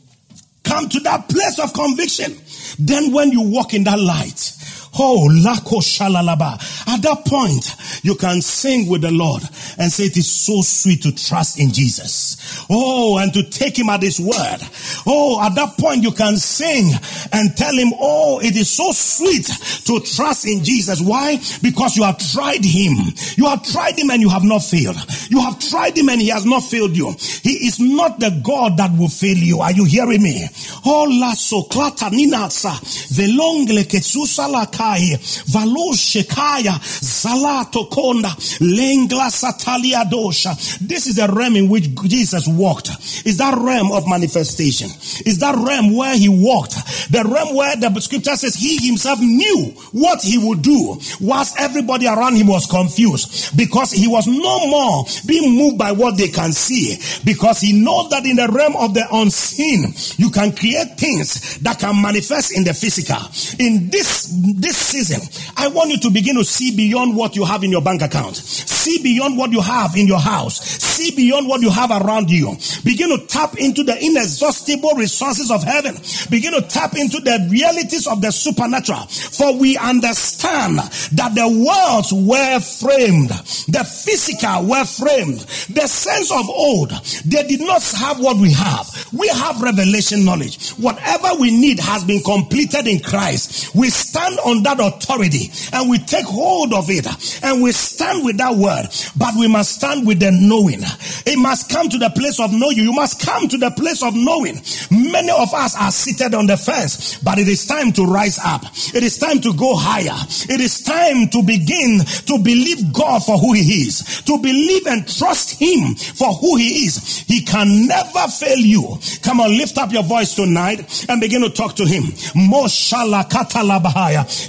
Come to that place of conviction. Then when you walk in that light, Oh, lako shalalaba. At that point, you can sing with the Lord and say it is so sweet to trust in Jesus. Oh, and to take him at his word. Oh, at that point, you can sing and tell him, oh, it is so sweet to trust in Jesus. Why? Because you have tried him. You have tried him and you have not failed. You have tried him and he has not failed you. He is not the God that will fail you. Are you hearing me? Oh, la soklata ninatsa velongle ketsusala Satai, Valo Shekaya, Zalato Konda, Lengla Satalia Dosha. This is the realm in which Jesus walked. Is that realm of manifestation? Is that realm where he walked? The realm where the scripture says he himself knew what he would do whilst everybody around him was confused because he was no more being moved by what they can see because he knows that in the realm of the unseen you can create things that can manifest in the physical. In this this season, I want you to begin to see beyond what you have in your bank account. See beyond what you have in your house. See beyond what you have around you. Begin to tap into the inexhaustible resources of heaven. Begin to tap into the realities of the supernatural. For we understand that the worlds were framed, the physical were framed. The sense of old, they did not have what we have. We have revelation knowledge. Whatever we need has been completed in Christ. We stand on that authority and we take hold of it and we stand with that word. But we must stand with the knowing. It must come to the place of knowing. You must come to the place of knowing. Many of us are seated on the fence, but it is time to rise up. It is time to go higher. It is time to begin to believe God for who He is, to believe and trust Him for who He is. He can never fail you. Come on, lift up your voice tonight and begin to talk to Him.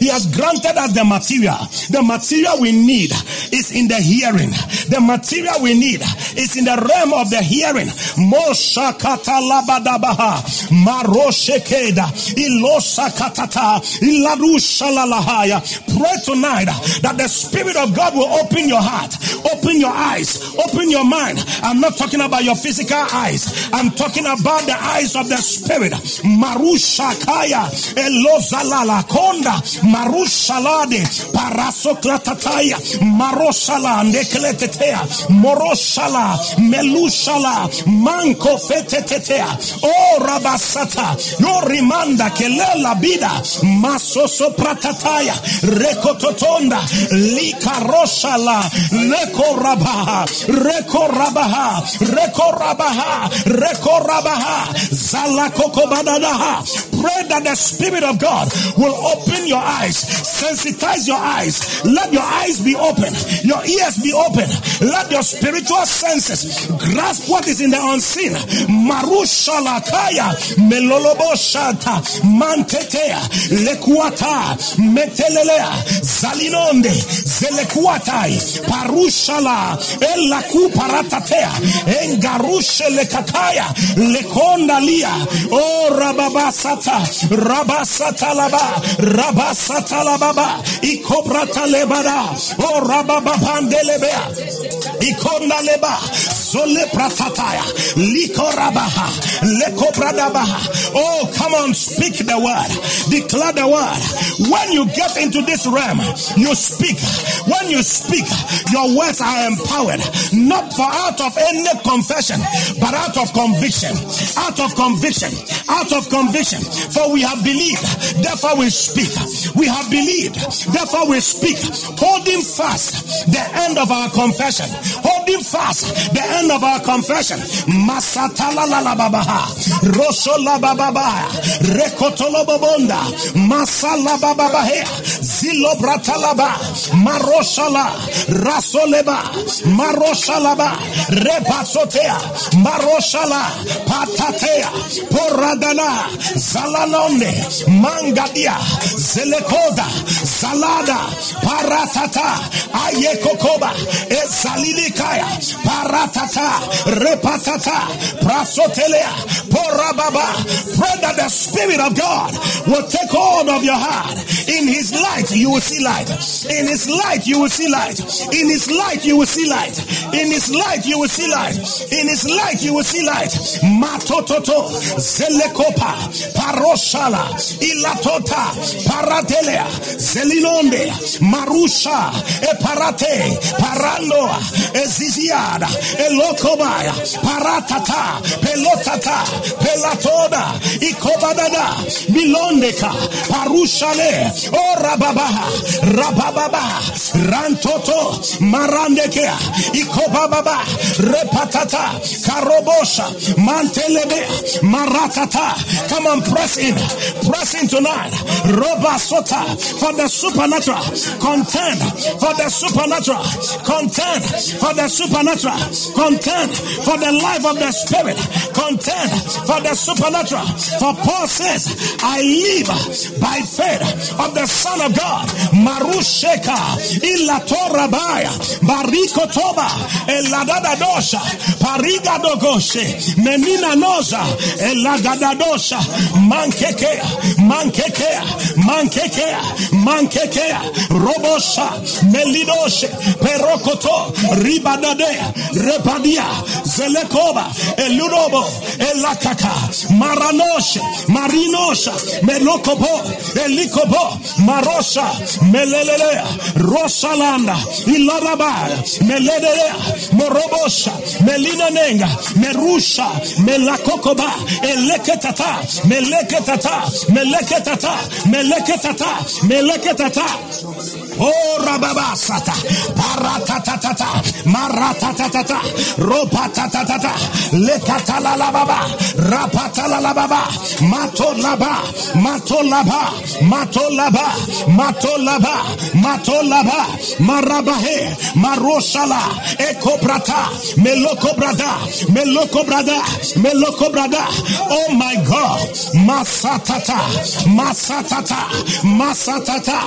He has granted us the material. The material we need is in the hearing. The material we need is in the realm of the hearing. Moshakata labadabaha. Maroshekeda. Ilosakatata. Ilarushalalahaya. Pray tonight that the Spirit of God will open your heart, open your eyes, open your mind. I'm not talking about your physical eyes. I'm talking about the eyes of the Spirit. Marushakaya. Elozalala konda. Marushalade. Parasokratataya. Maroshala. Nekletetea. Moroshala. Melushala. Manko fetetetea. Oh Rabasata. Yo rimanda kelela bida. Masoso pratataya. Rekototonda. Lika roshala. Leko rabaha. Reko rabaha. Reko rabaha. Reko rabaha. Zala kokobadadaha. Pray that the Spirit of God will open your eyes, sensitize your eyes. Let your eyes be open, your ears be open. Let your spiritual senses grasp what is in the unseen. Marushalakaya, meloloboshata, mantetea, lekuata, metelelea, zalinonde, zelekuatai, parushala, elaku paratatea, engarushe lekakaya, lekonda lia, oh rababasata, rabasata laba, rabasata lababa, ikobrata lebada, oh rabababandelebea, ikonda leba, zole pratataya, likorabaha, lekobradabaha. Oh, come on, speak the word, declare the word. When you get into this realm, you speak. When you speak, your words are empowered, not for out of any confession, but out of conviction, out of conviction, out of conviction. For we have believed, therefore we speak. We have believed, therefore we speak. Holding fast the end of our confession, holding fast the end of our confession. Masatala la la babaha, Roshola bababa, Rekotolo babonda, Masala bababahea, Zilo bratalaba, Maroshala, Rasoleba, Maroshalaba, Repasotea, Maroshala, Patatea, Poradana, Zalalonde, Mangadia, Zelekoda, Salada, Paratata, Ayekokoba, Esalilikaya, Paratata, Repatata, Prasotelea, Porababa. Pray that the Spirit of God will take hold of your heart. In His light, you will see light. In His light, you will see light. In His light, you will see light. In His light, you will see light. In His light, you will see light. Matototo, Zelekopa, Paroshala, Ilatota, Paratelea, Zelinonde, Marusha, Eparate, Parando, Eziziada, Elokobaya, Paratata, Pelotata, Pel Elatoda, Ikobadada, Milondeka, Parushale, O Rababaha, Rabababa, Rantoto, Marandekea, Ikobababa, Repatata, Karobosha, Mantelebe, Maratata. Come on, press in, press in tonight. Roba Sota, for the supernatural. Contend for the supernatural. Contend for the supernatural. Contend for the life of the spirit. Contend for the supernatural. For Paul says, I live by faith of the Son of God. Marusheka, Ilatorabaya, Bariko Toba, Eladadadosha, Menina Noza, Elagadadosha, Mankekea, Mankekea, Mankekea, Mankekea, Robosha, Melidoshe, Perokoto, Ribadadea, Repadia, Zelekoba, Eludobo, Elakaka, Maranoshe, Marinosha, Melokobo, Elikobo, Marosha, Melelelea, Rosalanda, Ilarabaya, Meledea, Morobosha, Melina Nenga, Merusha, Melakokoba, Eleketata, Meleketata, Meleketata, Meleketata, Meleketata. Oh Rababasata, Paratatata, Maratatata, Ropatatata, Lekatala Lababa, Rapatala Lababa, Matolaba, Matolaba, Matolaba, Matolaba, Matolaba, Marabahe, Maroshala, Ekobrata, Melokobrada, Melokobrada, Melokobrada. Oh my God, Masatata, Masatata, Masatata,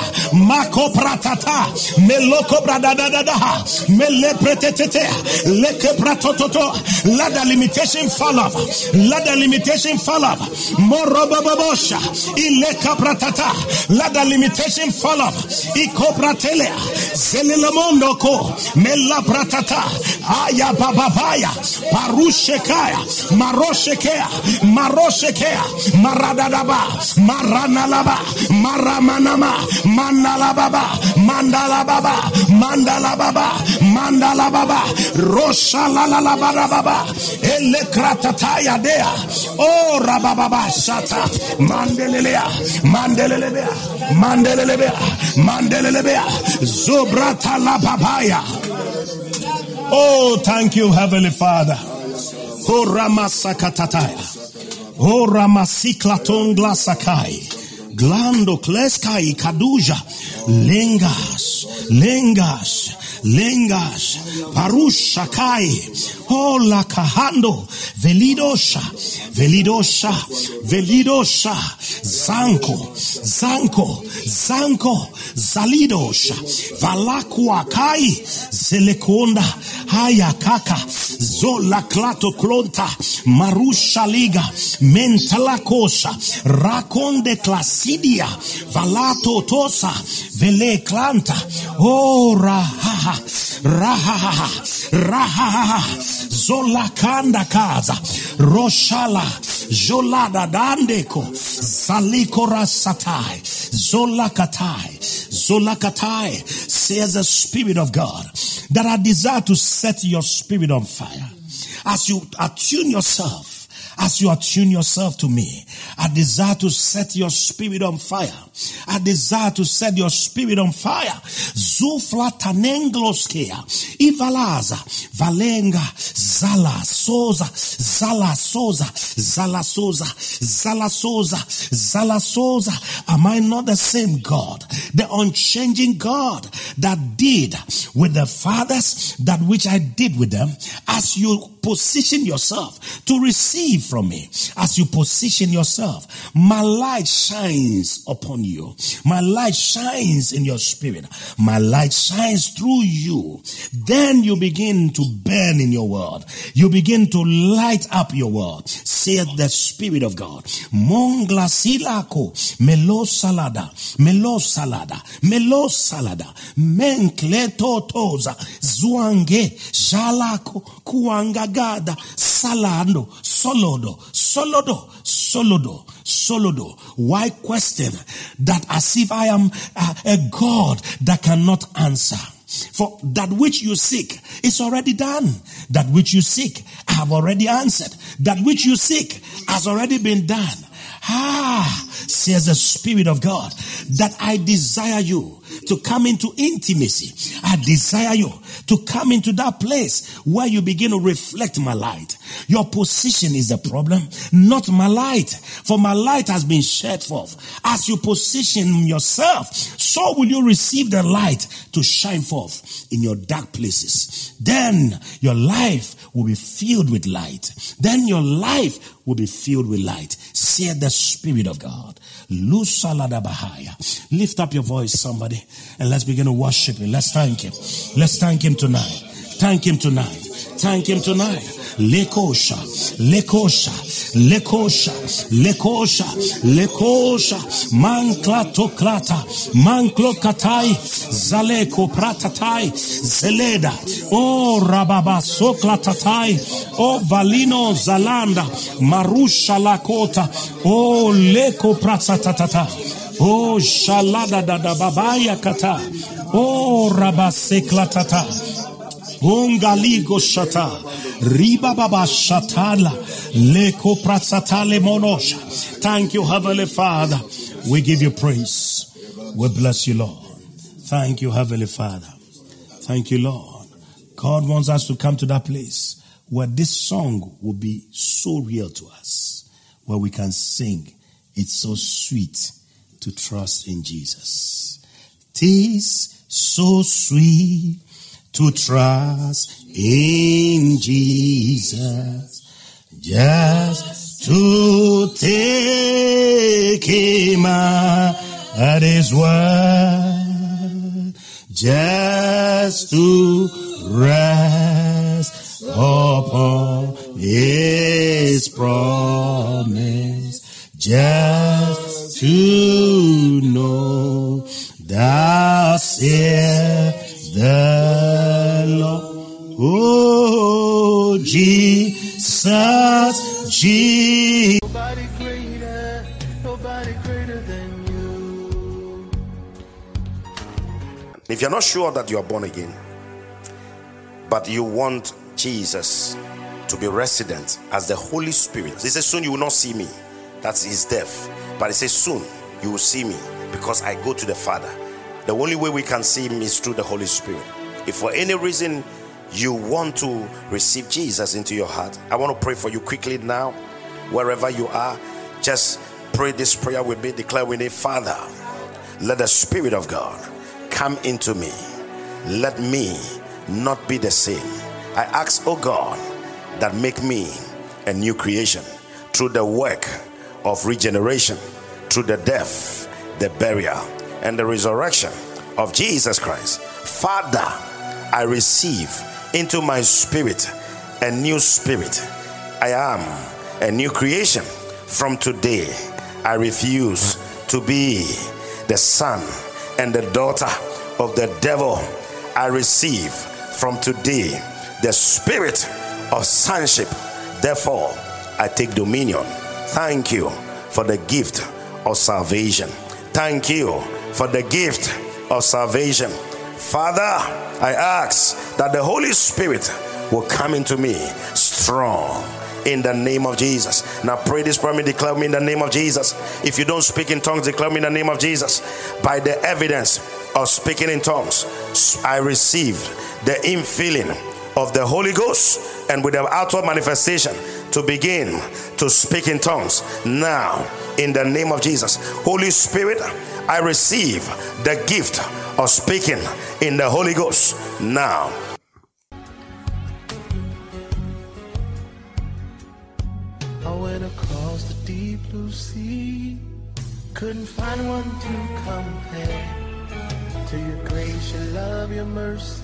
Makopratata, Melokobradadadaha, Melepretete, Lekepratototo. Let the limitation fall off. Let the limitation fall off. Morobabosha, Ilekapratata. Let the limitation fall off. Ikopratelea, Zelilamondoko, Melapratata, Aya Bababaya, Parushekaya, Maroshekea, Maroshekea, Maradadaba, Maranalaba, Maramanama, Mandalababa, Mandalababa, Mandalababa, Mandalababa, Roshalalababa, Elekratataya dea, Oh Rabababa Shata, Mandelelea, Mandelelebea, Mandelelebea, Mandelelebea, Zobrata la Lababaya. Oh, thank you, Heavenly Father. Oh Ramasakatataya. Oh Ramasiklaton Glasakai. Glando kleskai kaduja. Lengas. Lengas. Lengas. Parusha kai. Oh la kahando. Velidosha. Velidosha. Velidosha. Zanko. Zanko. Zanko. Zalidosha. Valakua kai. Zelekonda. Haya kaka. Zola klato klonta. Marusha liga. Mentala kosha. Rakonde klasidia. Valato tosa. Vele klanta. Oh rahaha. Rahaha. Rahaha. Zola kanda kaza. Roshala. Jolada dandeko. Zalikora satai. Zola katai. Zola katai. Says the Spirit of God that I desire to set your spirit on fire. As you attune yourself as you attune yourself to me, I desire to set your spirit on fire. I desire to set your spirit on fire. Zufla tanengloskia, ivalaza, valenga, zala, soza, zala, soza, zala, soza, zala, soza, zala, soza. Am I not the same God, the unchanging God that did with the fathers that which I did with them? As you position yourself to receive from me, as you position yourself, my light shines upon you. My light shines in your spirit. My light shines through you. Then you begin to burn in your world. You begin to light up your world. Saith the Spirit of God. Mongla silako, melo salada, melo salada, melo salada, menkleto toza, zuange, jalako, kuangagada, salando, solodo, solodo, solodo, solodo. Why question that as if I am a, a God that cannot answer? For that which you seek is already done. That which you seek, I have already answered. That which you seek has already been done. Ah, says the Spirit of God, that I desire you to come into intimacy. I desire you to come into that place where you begin to reflect my light. Your position is the problem, not my light. For my light has been shed forth. As you position yourself, so will you receive the light to shine forth in your dark places. Then your life will be filled with light. Then your life will be filled with light. Say the Spirit of God. Lift up your voice, somebody, and let's begin to worship Him. Let's thank Him. Let's thank Him tonight. Thank Him tonight. Thank Him tonight. Lekosha, lekosha, lekosha, lekosha, lekosha, mankla tokrata, manklo katai, zaleko pratatai, zeleda, o rababa soklatatai, o valino zalanda, marusha lakota, o leko pratatata, o shalada da da babaya kata, o rabaseklatata. Ungaligo shata. Riba baba shatala. Leko pratsatale monosha. Thank you, Heavenly Father. We give you praise. We bless you, Lord. Thank you, Heavenly Father. Thank you, Lord. God wants us to come to that place where this song will be so real to us, where we can sing. It's so sweet to trust in Jesus. Tis so sweet to trust in Jesus. Just to take him at his word. Just to rest upon his promise. Just to know thou says the Lord. Oh, Jesus, Jesus. Nobody greater, nobody greater than you. If you're not sure that you are born again, but you want Jesus to be resident as the Holy Spirit, he says, Soon you will not see me. That's his death. But he says, Soon you will see me because I go to the Father. The only way we can see him is through the Holy Spirit. If for any reason you want to receive Jesus into your heart, I want to pray for you quickly now, wherever you are. Just pray this prayer with me. Declare with me, Father, let the Spirit of God come into me. Let me not be the same. I ask, oh God, that make me a new creation through the work of regeneration, through the death, the burial, and the resurrection of Jesus Christ. Father, I receive into my spirit a new spirit. I am a new creation. From today, I refuse to be the son and the daughter of the devil. I receive from today the spirit of sonship. Therefore, I take dominion. Thank you for the gift of salvation. Thank you for the gift of salvation. Father, I ask that the Holy Spirit will come into me strong in the name of Jesus. Now pray this prayer, and declare me in the name of Jesus. If you don't speak in tongues, declare me in the name of Jesus. By the evidence of speaking in tongues, I received the infilling of the Holy Ghost and with the outward manifestation to begin to speak in tongues now in the name of Jesus. Holy Spirit, I receive the gift of speaking in the Holy Ghost now. I went across the deep blue sea. Couldn't find one to compare to your grace, your love, your mercy.